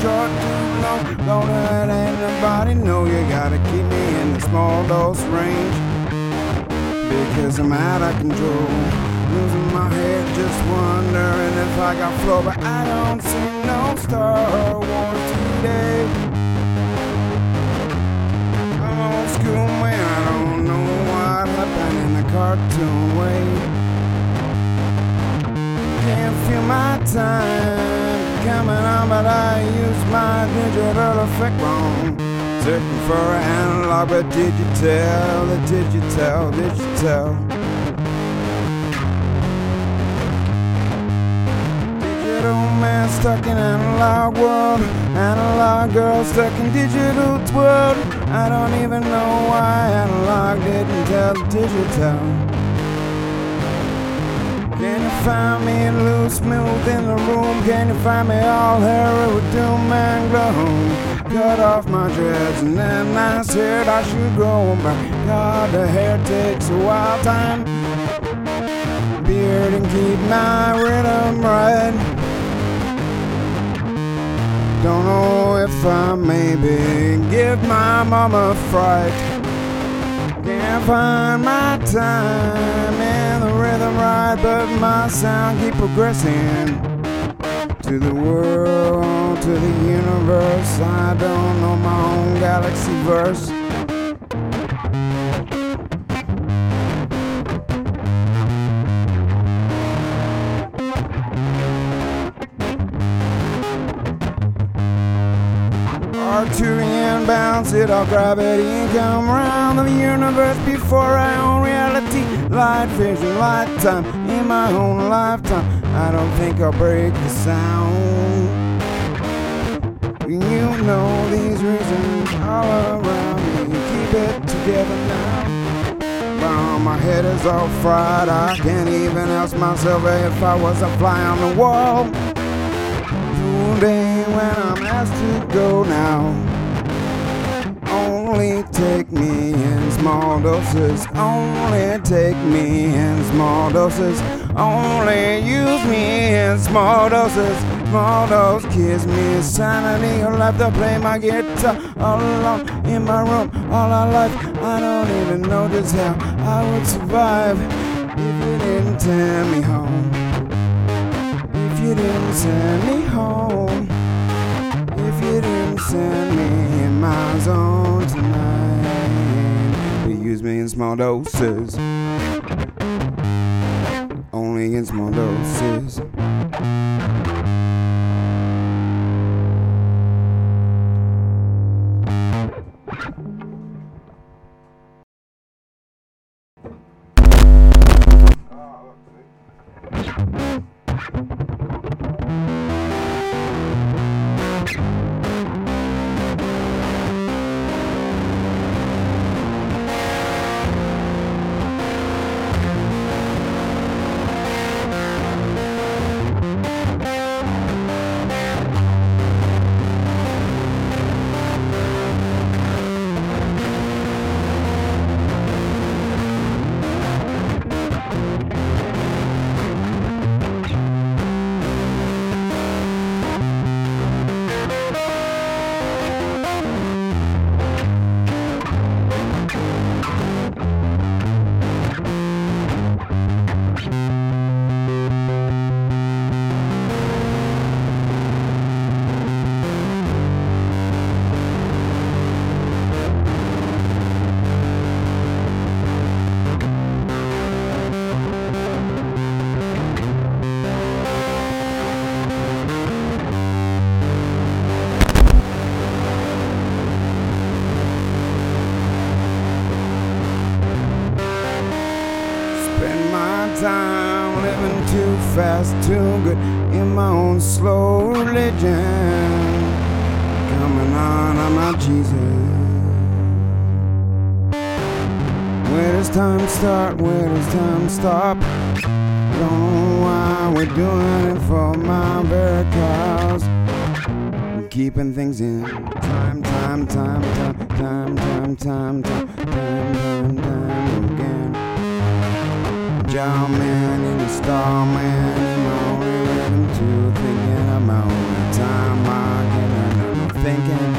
short, too long. Don't let anybody know you gotta keep me in the small dose range. Because I'm out of control. Losing my head, just wondering if I got flow, but I don't see no Star Wars today. I'm old school man, I don't know what happened in the cartoon way. Can't feel my time but I use my digital effect wrong. Searching for an analog, but digital, the digital, digital. Digital man stuck in analog world, analog girl stuck in digital world. I don't even know why analog didn't tell digital. Can you find me loose, smooth in the room? Can you find me all hairy with doom and gloom? Cut off my dreads and then I said I should grow back. God, the hair takes a while time. Beard and keep my rhythm right. Don't know if I maybe give my mama fright. Can't find my time and the rhythm right, but my sound keep progressing to the world, to the universe. I don't know my own galaxy verse. Arturian bounce it off gravity and come round the universe before I own reality. Light vision, light time in my own lifetime. I don't think I'll break the sound. You know these reasons all around me. Keep it together now. My head is all fried. I can't even ask myself if I was a fly on the wall. Today when I'm asked to go now. Only take me in small doses. Only take me in small doses. Only use me in small doses. Small dose kiss me sanity. I'll have to play my guitar all alone in my room all our life. I don't even know just how I would survive if you didn't send me home. If you didn't send me home. Small doses. Only in small doses. Spend my time living too fast, too good in my own slow religion. Coming on, I'm not Jesus. Where does time start? Where does time stop? Don't know why we're doing it for my very cause. Keeping things in time, time, time, time, time, time, time, time, time, time, time again. German in the starman in my own rhythm too Thinking I'm out of time, I can't thinking